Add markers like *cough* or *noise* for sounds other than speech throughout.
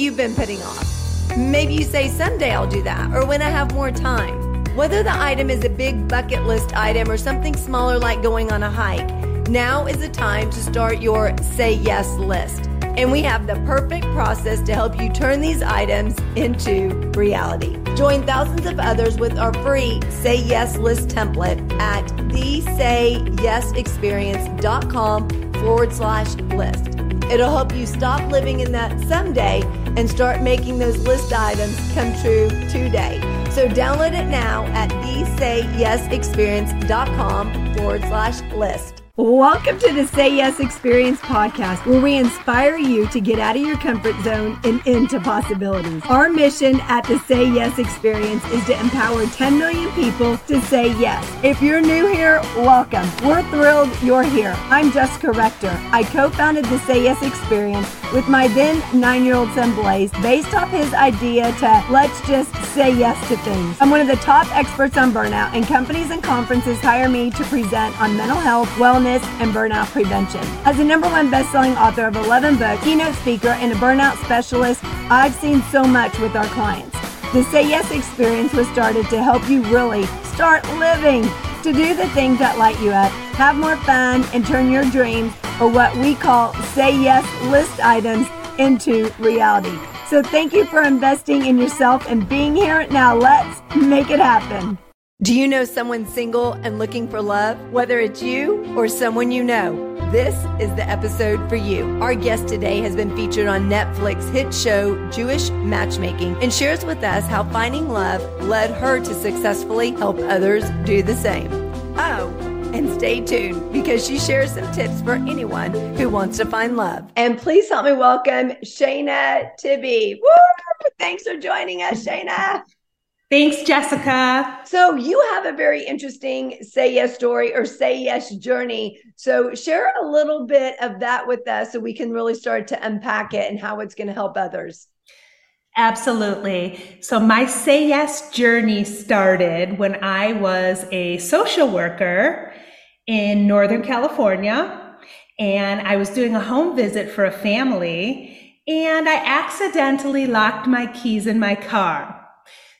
you've been putting off. Maybe you say, someday I'll do that, or when I have more time. Whether the item is a big bucket list item or something smaller like going on a hike, now is the time to start your Say Yes list. And we have the perfect process to help you turn these items into reality. Join thousands of others with our free Say Yes list template at thesayyesexperience.com forward slash list. It'll help you stop living in that someday and start making those list items come true today. So download it now at thesayyesexperience.com forward slash list. Welcome to the Say Yes Experience podcast, where we inspire you to get out of your comfort zone and into possibilities. Our mission at the Say Yes Experience is to empower 10 million people to say yes. If you're new here, welcome. We're thrilled you're here. I'm Jessica Rector. I co founded the Say Yes Experience with my then nine year old son Blaze based off his idea to let's just say yes to things. I'm one of the top experts on burnout, and companies and conferences hire me to present on mental health, wellness, and burnout prevention. As a number one best-selling author of 11 books, keynote speaker, and a burnout specialist, I've seen so much with our clients. The Say Yes experience was started to help you really start living, to do the things that light you up, have more fun, and turn your dreams, or what we call Say Yes list items, into reality. So thank you for investing in yourself and being here. Now let's make it happen. Do you know someone single and looking for love? Whether it's you or someone you know, this is the episode for you. Our guest today has been featured on Netflix hit show Jewish Matchmaking and shares with us how finding love led her to successfully help others do the same. Oh, and stay tuned because she shares some tips for anyone who wants to find love. And please help me welcome Shana Tibi. Woo! Thanks for joining us, Shana. Thanks, Jessica. So, you have a very interesting say yes story or say yes journey. So, share a little bit of that with us so we can really start to unpack it and how it's going to help others. Absolutely. So, my say yes journey started when I was a social worker in Northern California, and I was doing a home visit for a family, and I accidentally locked my keys in my car.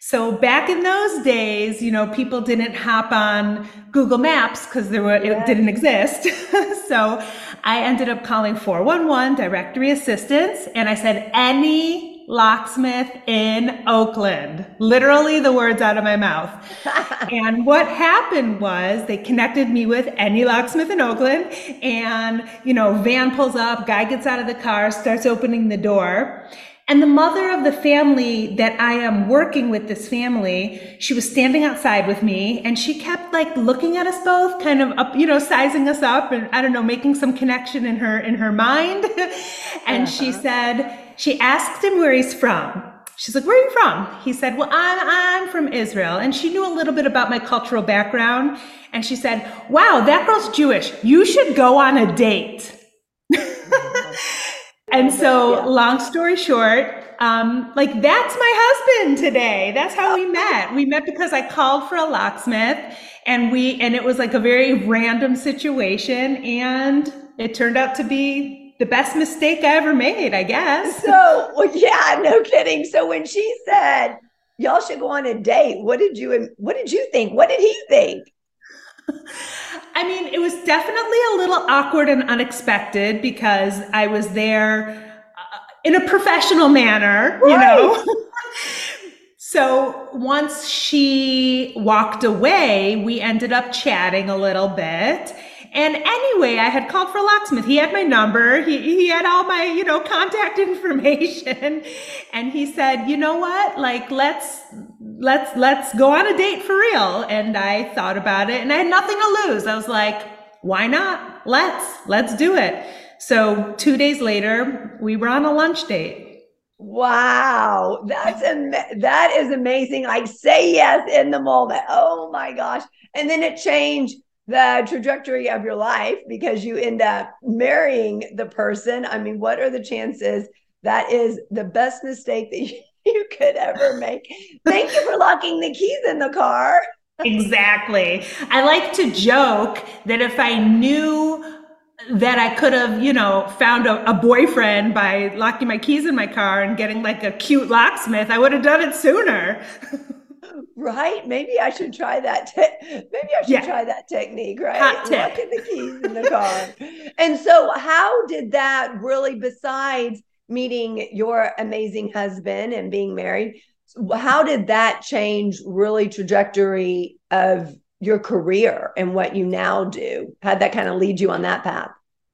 So back in those days, you know, people didn't hop on Google Maps because there were it didn't exist. *laughs* so I ended up calling 411 directory assistance and I said any locksmith in Oakland. Literally the words out of my mouth. *laughs* and what happened was they connected me with any locksmith in Oakland and, you know, van pulls up, guy gets out of the car, starts opening the door. And the mother of the family that I am working with this family, she was standing outside with me and she kept like looking at us both, kind of up, you know, sizing us up and I don't know, making some connection in her, in her mind. *laughs* and uh-huh. she said, she asked him where he's from. She's like, where are you from? He said, well, I'm, I'm from Israel. And she knew a little bit about my cultural background. And she said, wow, that girl's Jewish. You should go on a date. And so long story short, um, like that's my husband today. That's how we met. We met because I called for a locksmith and we, and it was like a very random situation and it turned out to be the best mistake I ever made, I guess. So, well, yeah, no kidding. So when she said y'all should go on a date, what did you what did you think? What did he think? I mean, it was definitely a little awkward and unexpected because I was there uh, in a professional manner, right. you know. *laughs* so once she walked away, we ended up chatting a little bit and anyway, I had called for locksmith. He had my number. He, he had all my, you know, contact *laughs* information. And he said, you know what? Like, let's, let's, let's go on a date for real. And I thought about it and I had nothing to lose. I was like, why not? Let's, let's do it. So two days later, we were on a lunch date. Wow, that's am- that is amazing. Like say yes in the moment. Oh my gosh. And then it changed the trajectory of your life because you end up marrying the person. I mean, what are the chances that is the best mistake that *laughs* you, could ever make? Thank you for locking the keys in the car. exactly. I like to joke that if I knew that I could have, you know, found a, a, boyfriend by locking my keys in my car and getting like a cute locksmith. I would have done it sooner. *laughs* right? Maybe I should try that. Te- maybe I should yeah. try that technique, right? Hot tip. The keys in the car. and so, how did that really, besides meeting your amazing husband and being married, how did that change really trajectory of your career and what you now do? How'd that kind of lead you on that path?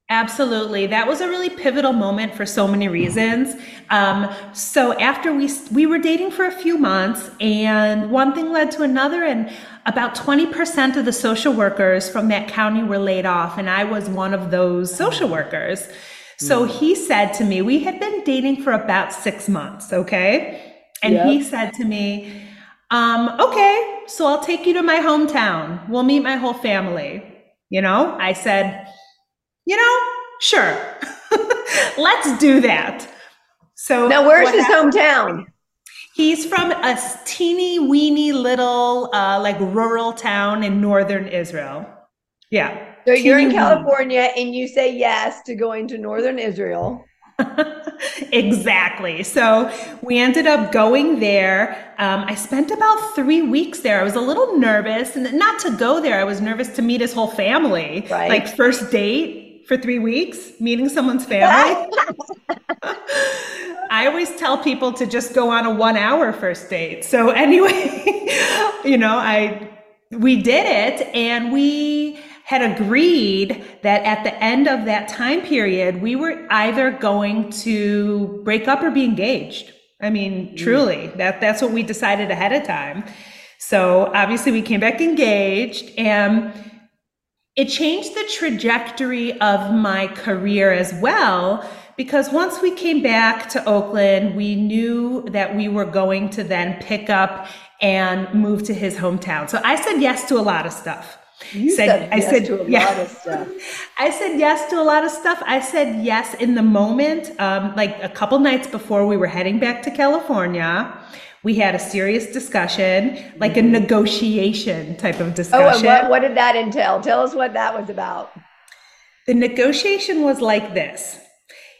Absolutely. That was a really pivotal moment for so many reasons. Um, so after we we were dating for a few months and one thing led to another and about 20% of the social workers from that county were laid off and I was one of those social workers. So mm. he said to me, we had been dating for about 6 months, okay? And yep. he said to me, um, okay, so I'll take you to my hometown. We'll meet my whole family. You know, I said, you know, sure, *laughs* let's do that. So now, where's his happened? hometown? He's from a teeny weeny little, uh, like rural town in northern Israel. Yeah. So you're in California and you say yes to going to northern Israel. *laughs* exactly. So we ended up going there. Um, I spent about three weeks there. I was a little nervous, and not to go there. I was nervous to meet his whole family. Right. Like first date for three weeks, meeting someone's family. *laughs* I always tell people to just go on a one-hour first date. So anyway, *laughs* you know, I we did it, and we had agreed that at the end of that time period, we were either going to break up or be engaged. I mean, mm. truly, that, that's what we decided ahead of time. So obviously, we came back engaged and it changed the trajectory of my career as well. Because once we came back to Oakland, we knew that we were going to then pick up and move to his hometown. So I said yes to a lot of stuff. You said, said I yes said to a yeah. lot of stuff. *laughs* I said yes to a lot of stuff. I said yes in the moment. Um, like a couple nights before we were heading back to California, we had a serious discussion, like a mm-hmm. negotiation type of oh, discussion. Oh, what, what did that entail? Tell us what that was about. The negotiation was like this.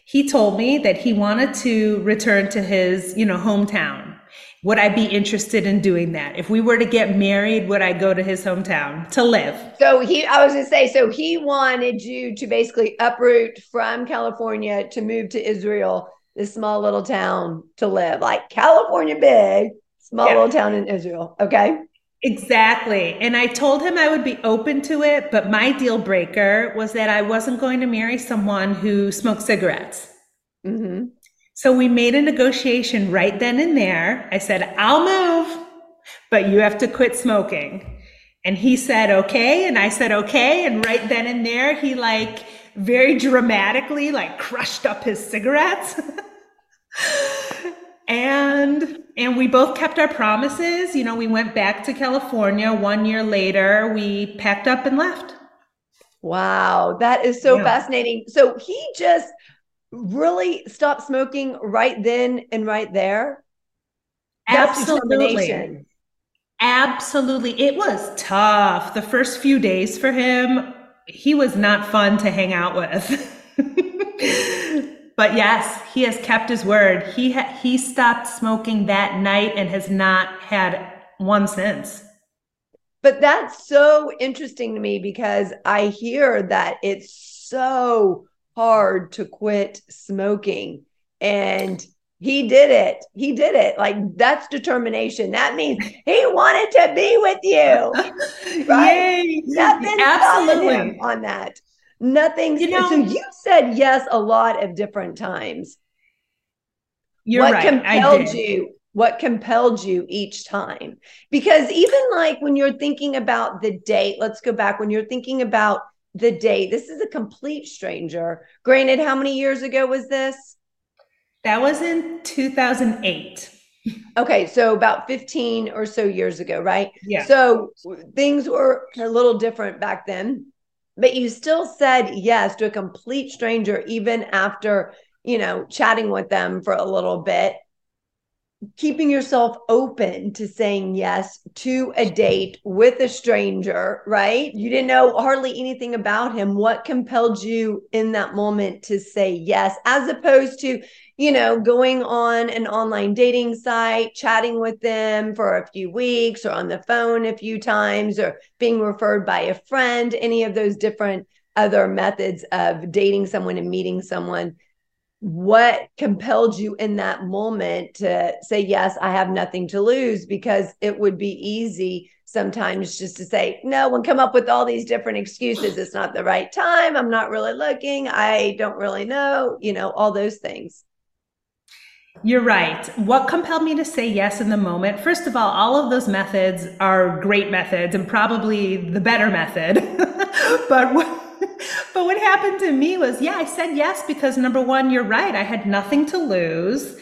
He told me that he wanted to return to his, you know, hometown would I be interested in doing that? If we were to get married, would I go to his hometown to live? So he, I was going to say, so he wanted you to basically uproot from California to move to Israel, this small little town to live, like California big, small yeah. little town in Israel. Okay. Exactly. And I told him I would be open to it, but my deal breaker was that I wasn't going to marry someone who smoked cigarettes. Mm-hmm. So we made a negotiation right then and there. I said, I'll move, but you have to quit smoking. And he said, okay. And I said, okay. And right then and there, he like very dramatically like crushed up his cigarettes. *laughs* and and we both kept our promises you know we went back to california one year later we packed up and left wow that is so yeah. fascinating so he just really stopped smoking right then and right there? Absolutely. Absolutely. It was tough. The first few days for him, he was not fun to hang out with. *laughs* but yes, he has kept his word. He ha- he stopped smoking that night and has not had one since. But that's so interesting to me because I hear that it's so hard to quit smoking. And he did it. He did it. Like that's determination. That means he wanted to be with you. *laughs* Right? Yay. Nothing Absolutely. on that. Nothing. You know, so you said yes a lot of different times. You're what right. compelled you? What compelled you each time? Because even like when you're thinking about the date, let's go back when you're thinking about the date. This is a complete stranger. Granted, how many years ago was this? That was in 2008. Okay, so about 15 or so years ago, right? Yeah. So things were a little different back then, but you still said yes to a complete stranger, even after, you know, chatting with them for a little bit. Keeping yourself open to saying yes to a date with a stranger, right? You didn't know hardly anything about him. What compelled you in that moment to say yes, as opposed to, you know, going on an online dating site, chatting with them for a few weeks or on the phone a few times or being referred by a friend, any of those different other methods of dating someone and meeting someone what compelled you in that moment to say yes i have nothing to lose because it would be easy sometimes just to say no and come up with all these different excuses it's not the right time i'm not really looking i don't really know you know all those things you're right. What compelled me to say yes in the moment? First of all, all of those methods are great methods and probably the better method. *laughs* but what, *laughs* but what happened to me was, yeah, I said yes because number one, you're right. I had nothing to lose.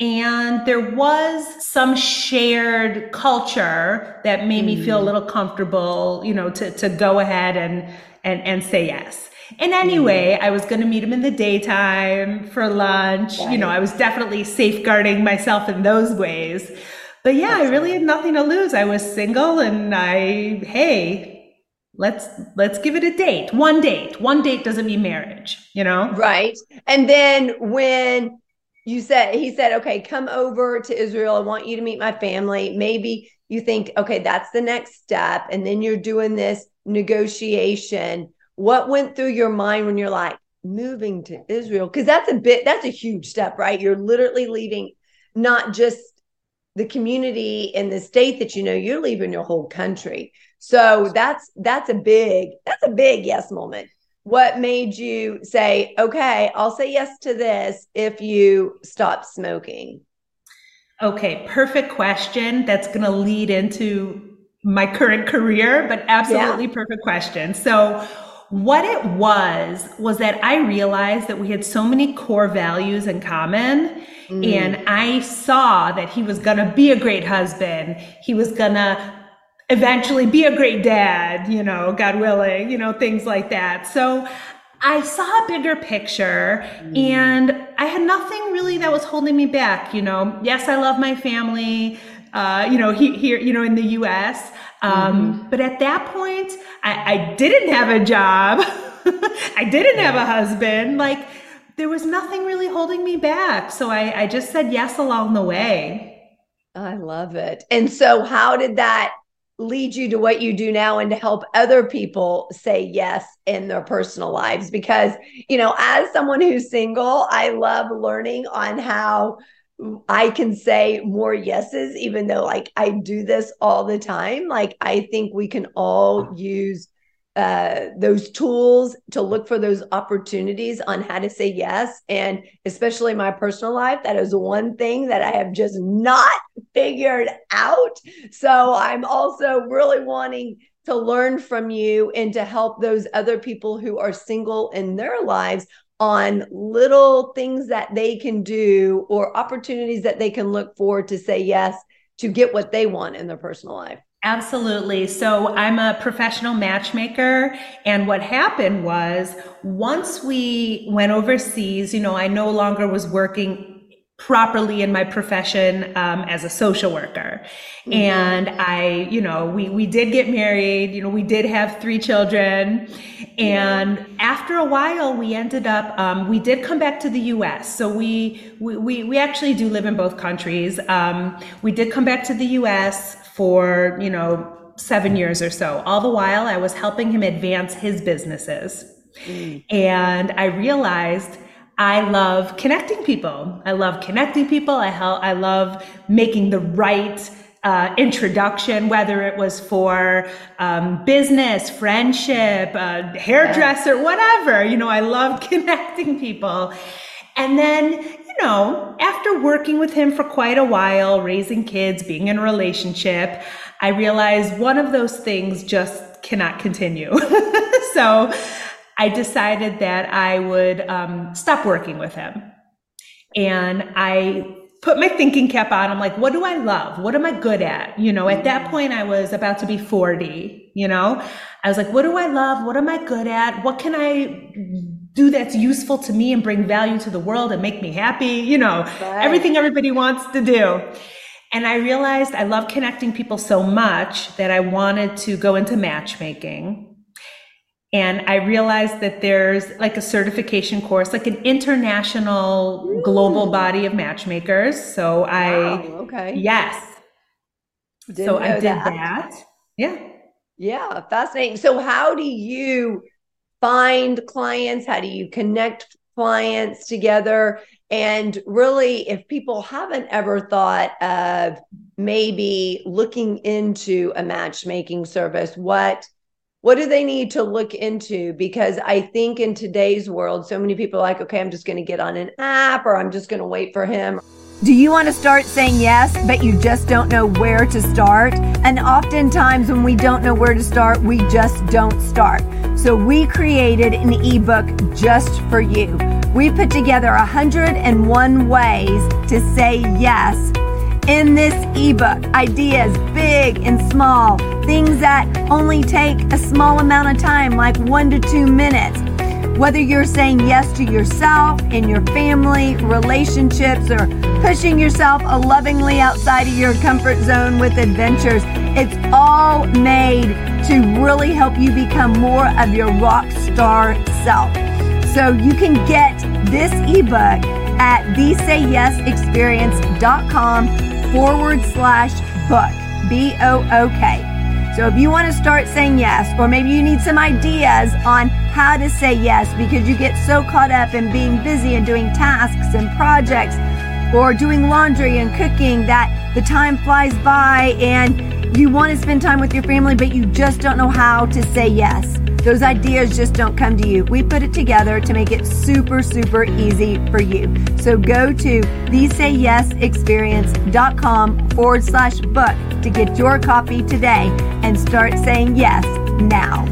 And there was some shared culture that made mm. me feel a mm. little comfortable, you know, to, to go ahead and, and, and say yes. And anyway, mm. I was going to meet him in the daytime for lunch. Right. You know, I was definitely safeguarding myself in those ways. But yeah, That's I really had nothing to lose. I was single and I, hey, let's let's give it a date one date. One date doesn't mean marriage you know? Right. And then when you said he said okay come over to israel. I want you to meet my family. Maybe you think okay that's the next step. And then you're doing this negotiation. What went through your mind when you're like moving to israel? Because that's a bit that's a huge step right? You're literally leaving not just the community in the state that you know you're leaving your whole country so that's that's a big that's a big yes moment. What made you say, "Okay, I'll say yes to this if you stop smoking?" Okay, perfect question. That's going to lead into my current career, but absolutely yeah. perfect question. So, what it was was that I realized that we had so many core values in common. Mm. And I saw that he was going to be a great husband. He was going to eventually be a great dad, you know, God willing, you know, things like that. So I saw a bigger picture mm. and I had nothing really that was holding me back. You know, yes, I love my family, uh, you know, he, here, you know, in the US. Um, mm-hmm. But at that point, I, I didn't have a job. *laughs* I didn't yeah. have a husband. Like, there was nothing really holding me back. So I, I just said yes along the way. I love it. And so, how did that lead you to what you do now and to help other people say yes in their personal lives. Because you know as someone who's single i love learning on how i can say more yeses even though like i do this all the time. Like i think we can all mm. use uh, those tools to look for those opportunities on how to say yes. And especially my personal life, that is one thing that I have just not *laughs* figured out. So I'm also really wanting to learn from you and to help those other people who are single in their lives on little things that they can do or opportunities that they can look for to say yes to get what they want in their personal life. Absolutely. So I'm a professional matchmaker. And what happened was once we went overseas, you know, I no longer was working properly in my profession um, as a social worker mm-hmm. and i you know we we did get married you know we did have three children and yeah. after a while we ended up um, we did come back to the us so we we we actually do live in both countries um, we did come back to the us for, you know, seven years or so. All the while, I was helping him advance his businesses. Mm. And I realized I love connecting people. I love connecting people. I, help, I love making the right uh, introduction, whether it was for um, business, friendship, uh, hairdresser, whatever. You know, I love *laughs* connecting people. And then know, after working with him for quite a while, raising kids, being in a relationship, I realized one of those things just cannot continue. *laughs* so I decided that I would um, stop working with him. And I put my thinking cap on. I'm like, what do I love? What am I good at? You know, at that point, I was about to be 40, you know? I was like, what do I love? What am I good at? What can I do that's useful to me and bring value to the world and make me happy, you know, right. everything everybody wants to do. And I realized I love connecting people so much that I wanted to go into matchmaking. And I realized that there's like a certification course, like an international mm. global body of matchmakers. So I, wow, okay. Yes. Didn't so I did that. that. Yeah. Yeah. Fascinating. So, how do you find clients? How do you connect clients together? And really, if people haven't ever thought of maybe looking into a matchmaking service, what what do they need to look into? Because I think in today's world, so many people are like, okay, I'm just going to get on an app or I'm just going to wait for him. Do you want to start saying yes, but you just don't know where to start? And oftentimes, when we don't know where to start, we just don't start. So, we created an ebook just for you. We put together 101 ways to say yes in this ebook. Ideas big and small, things that only take a small amount of time, like one to two minutes whether you're saying yes to yourself, in your family, relationships, or pushing yourself lovingly outside of your comfort zone with adventures, it's all made to really help you become more of your rock star self. So you can get this ebook at thesayyesexperience.com forward slash book, B O O K. So if you want to start saying yes, or maybe you need some ideas on how to say yes because you get so caught up in being busy and doing tasks and projects or doing laundry and cooking that the time flies by and you want to spend time with your family, but you just don't know how to say yes. Those ideas just don't come to you. We put it together to make it super, super easy for you. So go to thesayyesexperience.com forward slash book to get your copy today and start saying yes now.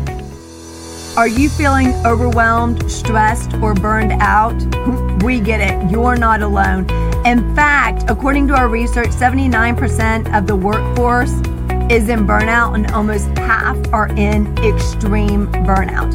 Are you feeling overwhelmed, stressed, or burned out? *laughs* We get it. You're not alone. In fact, according to our research, 79% of the workforce is in burnout, and almost half are in extreme burnout.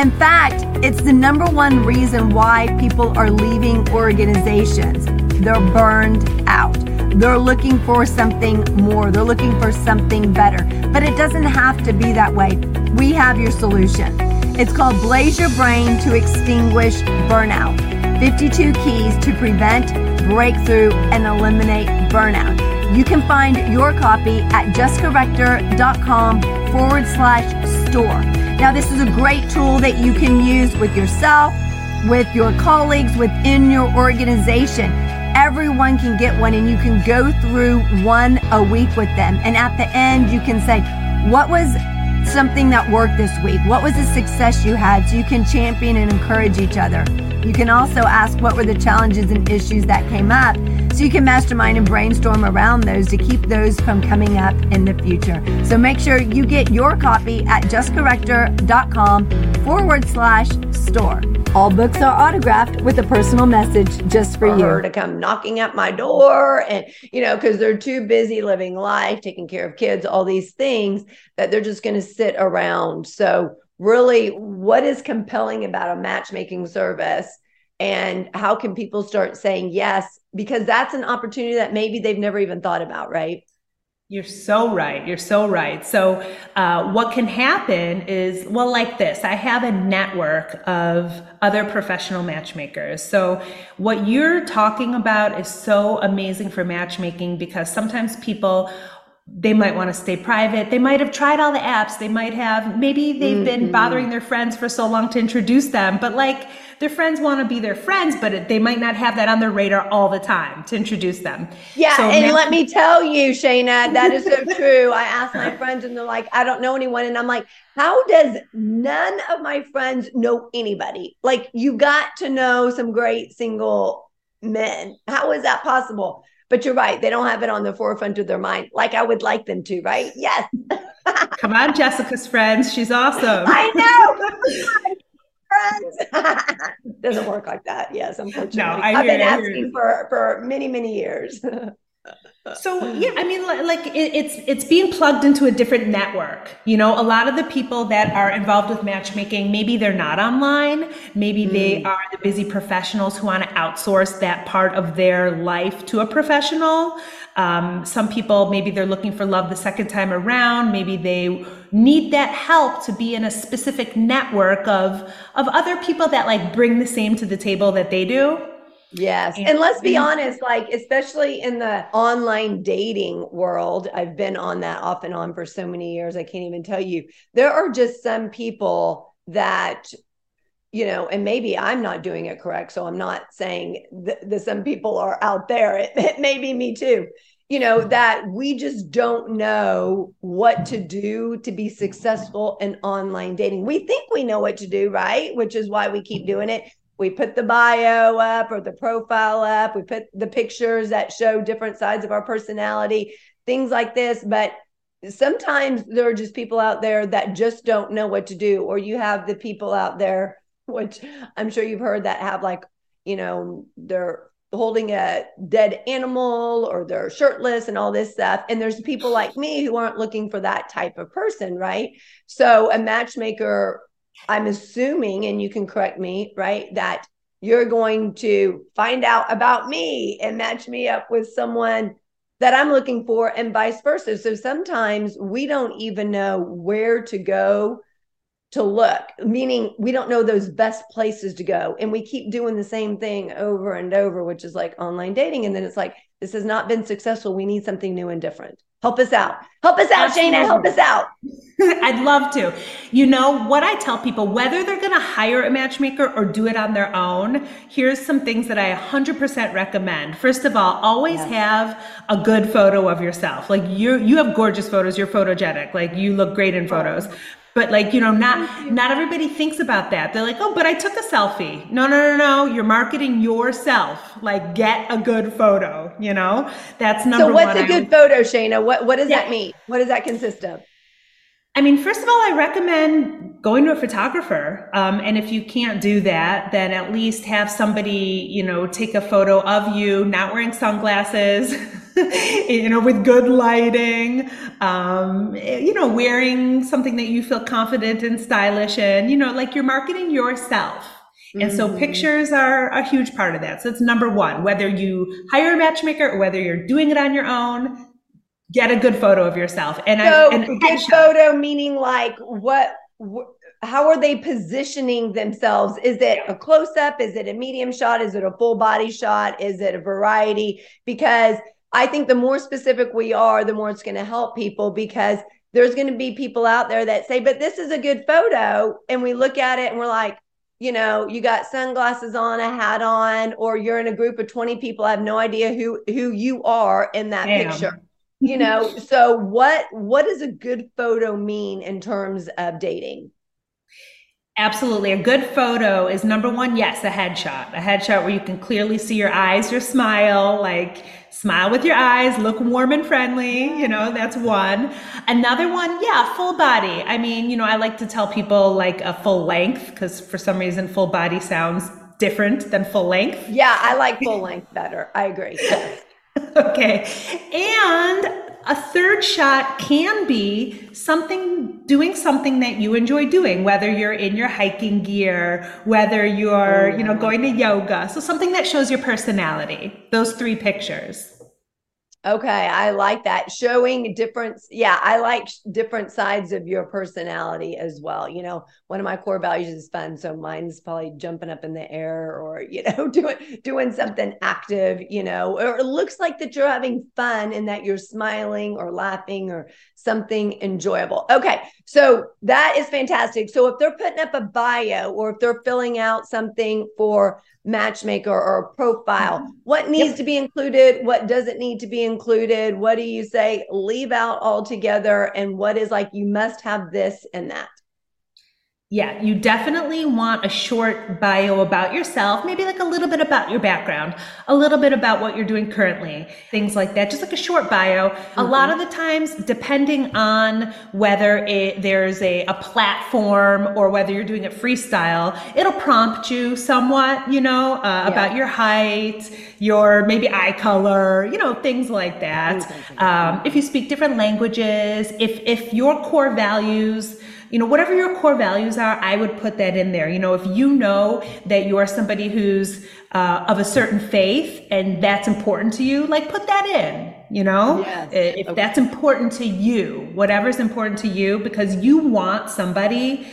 In fact, it's the number one reason why people are leaving organizations. They're burned out. They're looking for something more. They're looking for something better. But it doesn't have to be that way. We have your solution. It's called Blaze Your Brain to Extinguish Burnout 52 Keys to Prevent, Breakthrough, and Eliminate Burnout. You can find your copy at jessicarector.com forward slash store. Now, this is a great tool that you can use with yourself, with your colleagues, within your organization. Everyone can get one and you can go through one a week with them. And at the end, you can say, What was something that worked this week? What was a success you had? So you can champion and encourage each other. You can also ask what were the challenges and issues that came up so you can mastermind and brainstorm around those to keep those from coming up in the future. So make sure you get your copy at jessicarector.com forward slash store. All books are autographed with a personal message just for, for you. Her to come knocking at my door and, you know, because they're too busy living life, taking care of kids, all these things that they're just going to sit around. So, really, what is compelling about a matchmaking service? and how can people start saying yes because that's an opportunity that maybe they've never even thought about right you're so right. You're so right. So, uh, what can happen is, well, like this I have a network of other professional matchmakers. So, what you're talking about is so amazing for matchmaking because sometimes people they might want to stay private. They might have tried all the apps. They might have, maybe they've mm-hmm. been bothering their friends for so long to introduce them, but like their friends want to be their friends, but they might not have that on their radar all the time to introduce them. Yeah. So and let me tell you, Shana, that is so true. I ask my friends and they're like, I don't know anyone. And I'm like, how does none of my friends know anybody? Like, you got to know some great single men. How is that possible? But you're right. They don't have it on the forefront of their mind like I would like them to, right? Yes. *laughs* Come on, Jessica's friends. She's awesome. I know. friends. *laughs* Doesn't work like that. Yes, unfortunately. No, I have been asking for for many many years. *laughs* so *laughs* yeah i mean like it, it's it's being plugged into a different network. You know a lot of the people that are involved with matchmaking maybe they're not online. Maybe mm. they are the busy professionals who want to outsource that part of their life to a professional. Um, some people maybe they're looking for love the second time around. Maybe they need that help to be in a specific network of of other people that like bring the same to the table that they do Yes. And, and, let's be honest, like, especially in the online dating world, I've been on that off and on for so many years. I can't even tell you. There are just some people that, you know, and maybe I'm not doing it correct. So I'm not saying that, some people are out there. It, it may be me too, you know, that we just don't know what to do to be successful in online dating. We think we know what to do, right? Which is why we keep doing it we put the bio up or the profile up. We put the pictures that show different sides of our personality things like this. But sometimes there are just people out there that just don't know what to do or you have the people out there *laughs* which i'm sure you've heard that have like you know they're holding a dead animal or they're shirtless and all this stuff. And there's people like me who aren't looking for that type of person right? So a matchmaker I'm assuming, and you can correct me, right, that you're going to find out about me and match me up with someone that I'm looking for, and vice versa. So sometimes we don't even know where to go to look, meaning we don't know those best places to go. And we keep doing the same thing over and over, which is like online dating. And then it's like, this has not been successful. We need something new and different. Help us out. Help us out, Shana. Help us out. *laughs* I'd love to. You know, what I tell people, whether they're going to hire a matchmaker or do it on their own, here's some things that I 100% recommend. First of all, always yes. have a good photo of yourself. Like you you have gorgeous photos, you're photogenic. Like you look great in photos but like you know not not everybody thinks about that they're like oh but i took a selfie no no no no you're marketing yourself like get a good photo you know that's number one. so what's one. a good photo shana what what does yeah. that mean what does that consist of I mean, first of all, I recommend going to a photographer. Um, and if you can't do that, then at least have somebody, you know, take a photo of you not wearing sunglasses, *laughs* *laughs* you know, with good lighting, um, you know, wearing something that you feel confident and stylish in, you know, like you're marketing yourself. And so mm-hmm. pictures are a huge part of that. So it's number one, whether you hire a matchmaker or whether you're doing it on your own, get a good photo of yourself. And so I, and good photo meaning like what, wh- how are they positioning themselves? Is it a close up? Is it a medium shot? Is it a full body shot? Is it a variety? Because I think the more specific we are, the more it's going to help people because there's going to be people out there that say, but this is a good photo. And we look at it and we're like, you know, you got sunglasses on, a hat on, or you're in a group of 20 people. I have no idea who who you are in that Damn. picture you know *laughs* so what what does a good photo mean in terms of dating Absolutely. A good photo is number one, yes, a headshot. A headshot where you can clearly see your eyes, your smile, like smile with your eyes, look warm and friendly. You know, that's one. Another one, yeah, full body. I mean, you know, I like to tell people like a full length because for some reason, full body sounds different than full length. Yeah, I like full length better. I agree. *laughs* Okay. And a third shot can be something doing something that you enjoy doing whether you're in your hiking gear whether you're you know oh. going to yoga. So something that shows your personality. Those three pictures Okay, I like that. Showing difference. yeah, I like different sides of your personality as well. You know, one of my core values is fun, so mine's probably jumping up in the air or *laughs* you know doing doing something active. You know, or it looks like that you're having fun and that you're smiling or laughing or something enjoyable. Okay, so that is fantastic. So if they're putting up a bio or if they're filling out something for matchmaker or a profile mm-hmm. what needs yep. to be included what doesn't need to be included what do you say leave out altogether and what is like you must have this and that Yeah, you definitely want a short bio about yourself, maybe like a little bit about your background, a little bit about what you're doing currently, things like that, just like a short bio. Mm-hmm. A lot of the times, depending on whether it, there's a, a platform or whether you're doing it freestyle, it'll prompt you somewhat, you know, uh, yeah. about your height, your maybe eye color, you know, things like that. Um, if you speak different languages, if, if your core values, you know, whatever your core values are, I would put that in there. You know, if you know that you are somebody who's uh, of a certain faith and that's important to you, like put that in, you know, yes. if okay. that's important to you, whatever's important to you, because you want somebody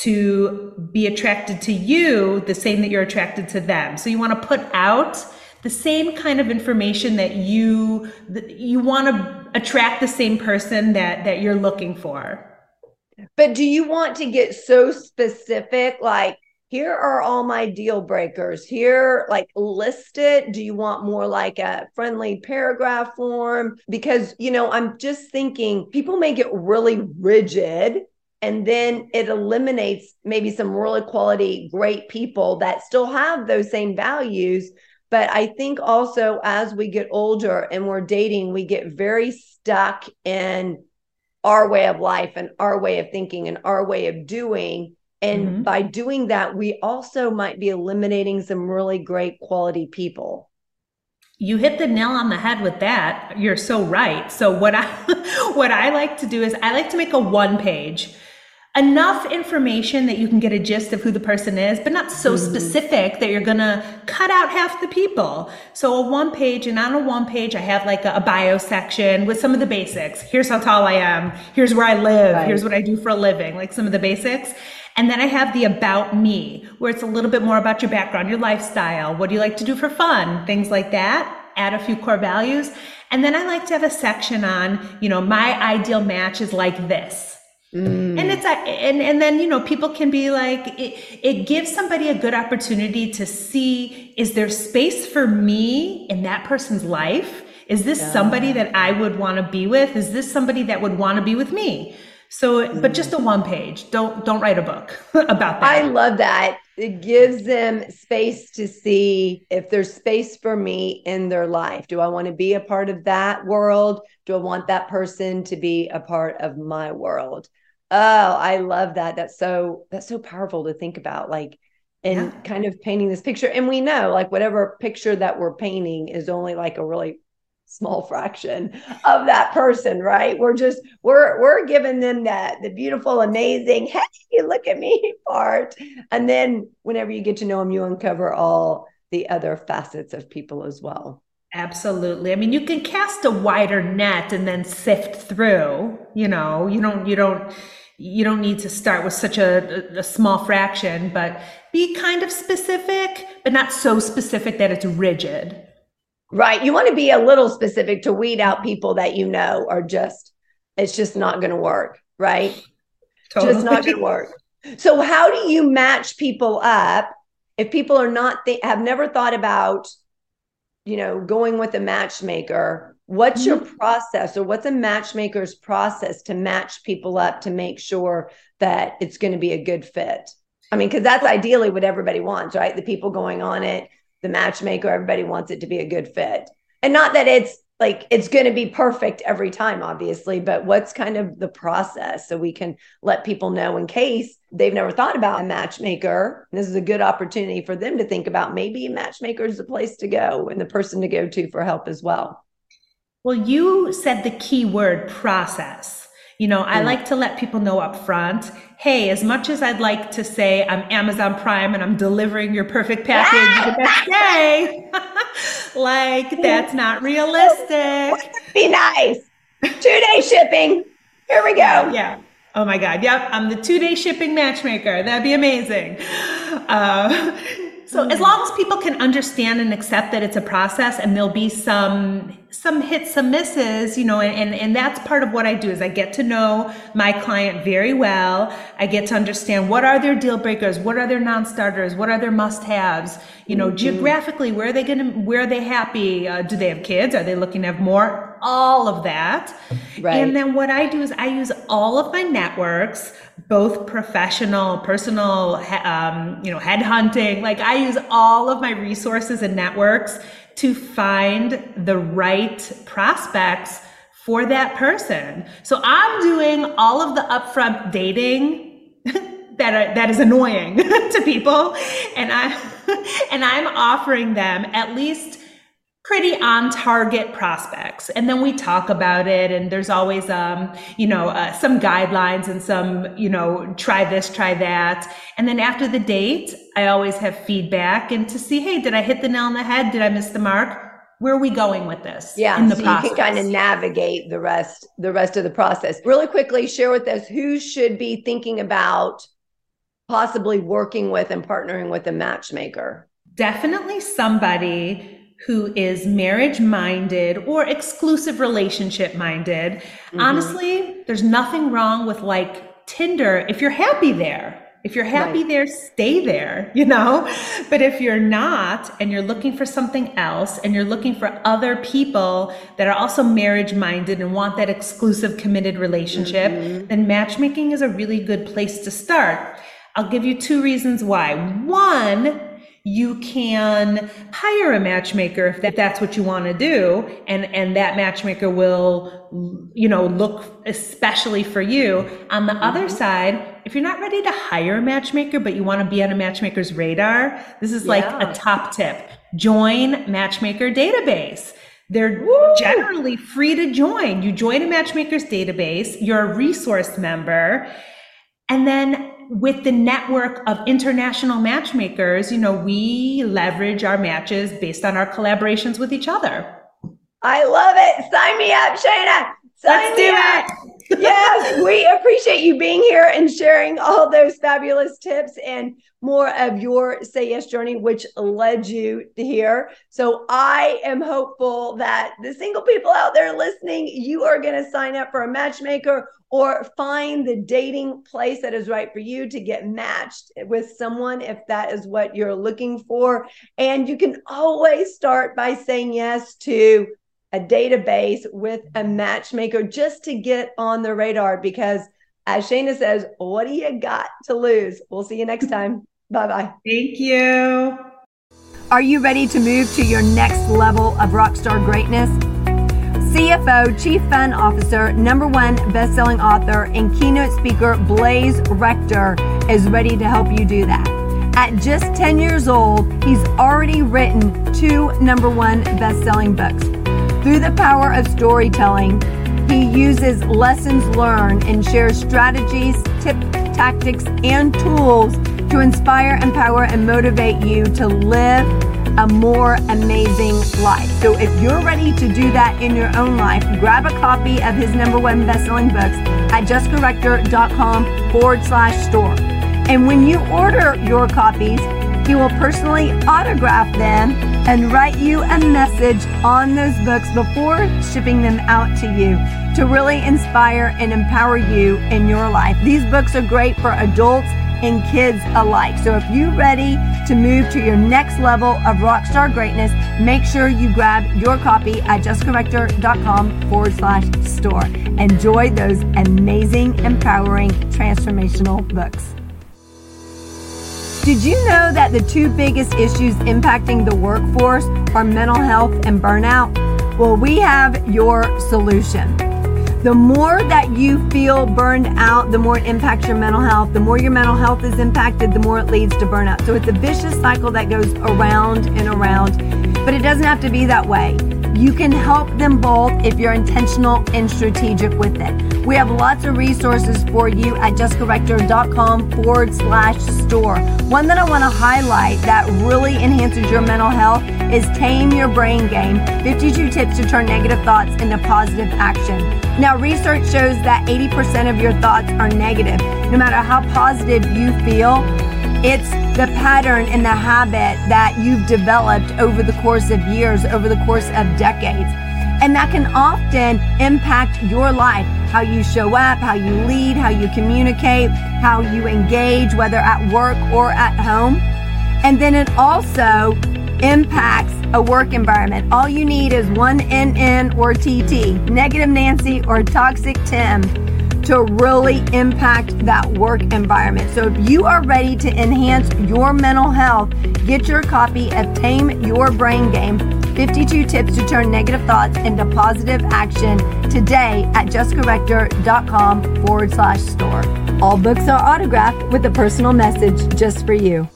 to be attracted to you the same that you're attracted to them. So you want to put out the same kind of information that you you want to attract the same person that that you're looking for. But do you want to get so specific? Like, here are all my deal breakers. Here, like, list it. Do you want more like a friendly paragraph form? Because, you know, I'm just thinking people may get really rigid and then it eliminates maybe some really quality, great people that still have those same values. But I think also as we get older and we're dating, we get very stuck in our way of life and our way of thinking and our way of doing. And mm-hmm. by doing that, we also might be eliminating some really great quality people. You hit the nail on the head with that. You're so right. So what I *laughs* what I like to do is I like to make a one page enough information that you can get a gist of who the person is, but not so mm-hmm. specific that you're gonna cut out half the people. So a one page, and on a one page, I have like a, a bio section with some of the basics. Here's how tall I am. Here's where I live. Right. Here's what I do for a living, like some of the basics. And then I have the about me, where it's a little bit more about your background, your lifestyle. What do you like to do for fun? Things like that. Add a few core values. And then I like to have a section on, you know, my ideal match is like this Mm. And it's a, and and then you know people can be like it, it gives somebody a good opportunity to see is there space for me in that person's life? Is this yeah. somebody that I would want to be with? Is this somebody that would want to be with me? So, mm. but just a one page. Don't don't write a book *laughs* about that. I love that. It gives them space to see if there's space for me in their life. Do I want to be a part of that world? Do I want that person to be a part of my world? Oh, I love that. That's so that's so powerful to think about. Like and yeah. kind of painting this picture. And we know like whatever picture that we're painting is only like a really small fraction of that person, right? We're just we're we're giving them that the beautiful, amazing, hey, look at me *laughs* part. And then whenever you get to know them, you uncover all the other facets of people as well. Absolutely. I mean, you can cast a wider net and then sift through, you know, you don't, you don't, you don't need to start with such a, a small fraction, but be kind of specific, but not so specific that it's rigid. Right. You want to be a little specific to weed out people that you know are just, it's just not going to work. Right. Totally. Just not going to work. So, how do you match people up if people are not, th- have never thought about you know, going with a matchmaker, what's your mm-hmm. process or what's a matchmaker's process to match people up to make sure that it's going to be a good fit? I mean, because that's ideally what everybody wants, right? The people going on it, the matchmaker, everybody wants it to be a good fit. And not that it's like it's going to be perfect every time obviously but what's kind of the process so we can let people know in case they've never thought about a matchmaker? This is a good opportunity for them to think about maybe a matchmaker is the place to go and the person to go to for help as well. Well you said the key word process you know, I like to let people know up front, hey, as much as I'd like to say I'm Amazon Prime and I'm delivering your perfect package the *laughs* next day, *laughs* like that's not realistic. *laughs* Be nice. Two day shipping. Here we go. Yeah. Oh my God. Yep. I'm the two day shipping matchmaker. That'd be amazing. Uh, so as long as people can understand and accept that it's a process and there'll be some some hits, some misses, you know, and, and that's part of what I do is I get to know my client very well. I get to understand what are their deal breakers, what are their non-starters, what are their must-haves, you know, mm-hmm. geographically, where are they going to, where are they happy? Uh, do they have kids? Are they looking to have more? All of that. Right. And then what I do is I use all of my networks, both professional, personal, um, you know, headhunting. Like I use all of my resources and networks to find the right prospects for that person. So I'm doing all of the upfront dating *laughs* that are, that is annoying *laughs* to people and I *laughs* and I'm offering them at least pretty on target prospects. And then we talk about it and there's always um you know uh, some guidelines and some you know try this try that. And then after the date i always have feedback and to see hey did i hit the nail on the head? Did i miss the mark? Where are we going with this yeah in the so process? you can kind of navigate the rest the rest of the process. Really quickly share with us who should be thinking about possibly working with and partnering with a matchmaker. Definitely somebody who is marriage minded or exclusive relationship minded. Mm-hmm. Honestly, there's nothing wrong with like Tinder if you're happy there. If you're happy right. there, stay there, *laughs* you know? But if you're not and you're looking for something else and you're looking for other people that are also marriage minded and want that exclusive committed relationship, mm-hmm. then matchmaking is a really good place to start. I'll give you two reasons why. One, you can hire a matchmaker if that, that's what you want to do and and that matchmaker will you know look especially for you. On the mm-hmm. other side if you're not ready to hire a matchmaker but you want to be on a matchmaker's radar this is like a top tip. Join matchmaker database. They're Woo! generally free to join. You join a matchmaker's database. You're a resource member. And then with the network of international matchmakers, you know, we leverage our matches based on our collaborations with each other. I love it. Sign me up, Shana. Sign Let's do up. it. Yes, we appreciate you being here and sharing all those fabulous tips and more of your Say Yes journey, which led you to here. So I am hopeful that the single people out there listening, you are going to sign up for a matchmaker or find the dating place that is right for you to get matched with someone if that is what you're looking for. And you can always start by saying yes to a database with a matchmaker just to get on the radar because as Shana says, what do you got to lose? We'll see you next *laughs* time. Bye bye. Thank you. Are you ready to move to your next level of rockstar greatness? CFO, Chief Fun Officer, number one best-selling author, and keynote speaker Blaze Rector is ready to help you do that. At just 10 years old, he's already written two number one best-selling books. Through the power of storytelling, he uses lessons learned and shares strategies, tips, tactics, and tools to inspire, empower, and motivate you to live a more amazing life. So if you're ready to do that in your own life, grab a copy of his number one best-selling books at jessicarector.com forward slash store. And when you order your copies, he will personally autograph them and write you a message on those books before shipping them out to you to really inspire and empower you in your life. These books are great for adults and kids alike. So if you're ready to move to your next level of rockstar greatness, make sure you grab your copy at jessicarector.com forward slash store. Enjoy those amazing, empowering, transformational books. Did you know that the two biggest issues impacting the workforce are mental health and burnout? Well, we have your solution. The more that you feel burned out, the more it impacts your mental health. The more your mental health is impacted, the more it leads to burnout. So it's a vicious cycle that goes around and around, but it doesn't have to be that way. You can help them both if you're intentional and strategic with it. We have lots of resources for you at jessicarector.com forward slash store. One that I want to highlight that really enhances your mental health is Tame Your Brain Game 52 Tips to Turn Negative Thoughts into Positive Action. Now, research shows that 80% of your thoughts are negative. No matter how positive you feel, it's the pattern and the habit that you've developed over the course of years, over the course of decades. And that can often impact your life how you show up, how you lead, how you communicate, how you engage, whether at work or at home. And then it also impacts a work environment. All you need is one NN or TT, negative Nancy or toxic Tim, to really impact that work environment. So if you are ready to enhance your mental health, get your copy of Tame Your Brain Game 52 tips to turn negative thoughts into positive action today at jessicarector.com forward slash store. All books are autographed with a personal message just for you.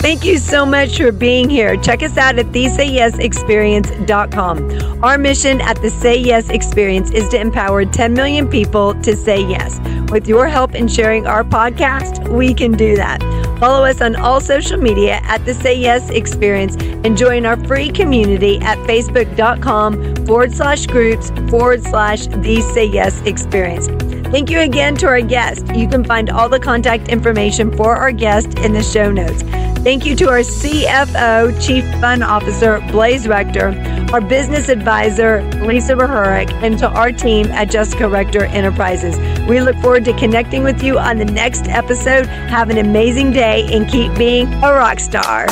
Thank you so much for being here. Check us out at thesayyesexperience.com. Our mission at the Say Yes Experience is to empower 10 million people to say yes. With your help in sharing our podcast, we can do that. Follow us on all social media at the Say Yes Experience and join our free community at facebook.com forward slash groups forward slash the Say Yes Experience. Thank you again to our guest. You can find all the contact information for our guest in the show notes. Thank you to our CFO, Chief Fun Officer, Blaze Rector, our business advisor, Lisa Bahurik, and to our team at Jessica Rector Enterprises. We look forward to connecting with you on the next episode. Have an amazing day and keep being a rock star.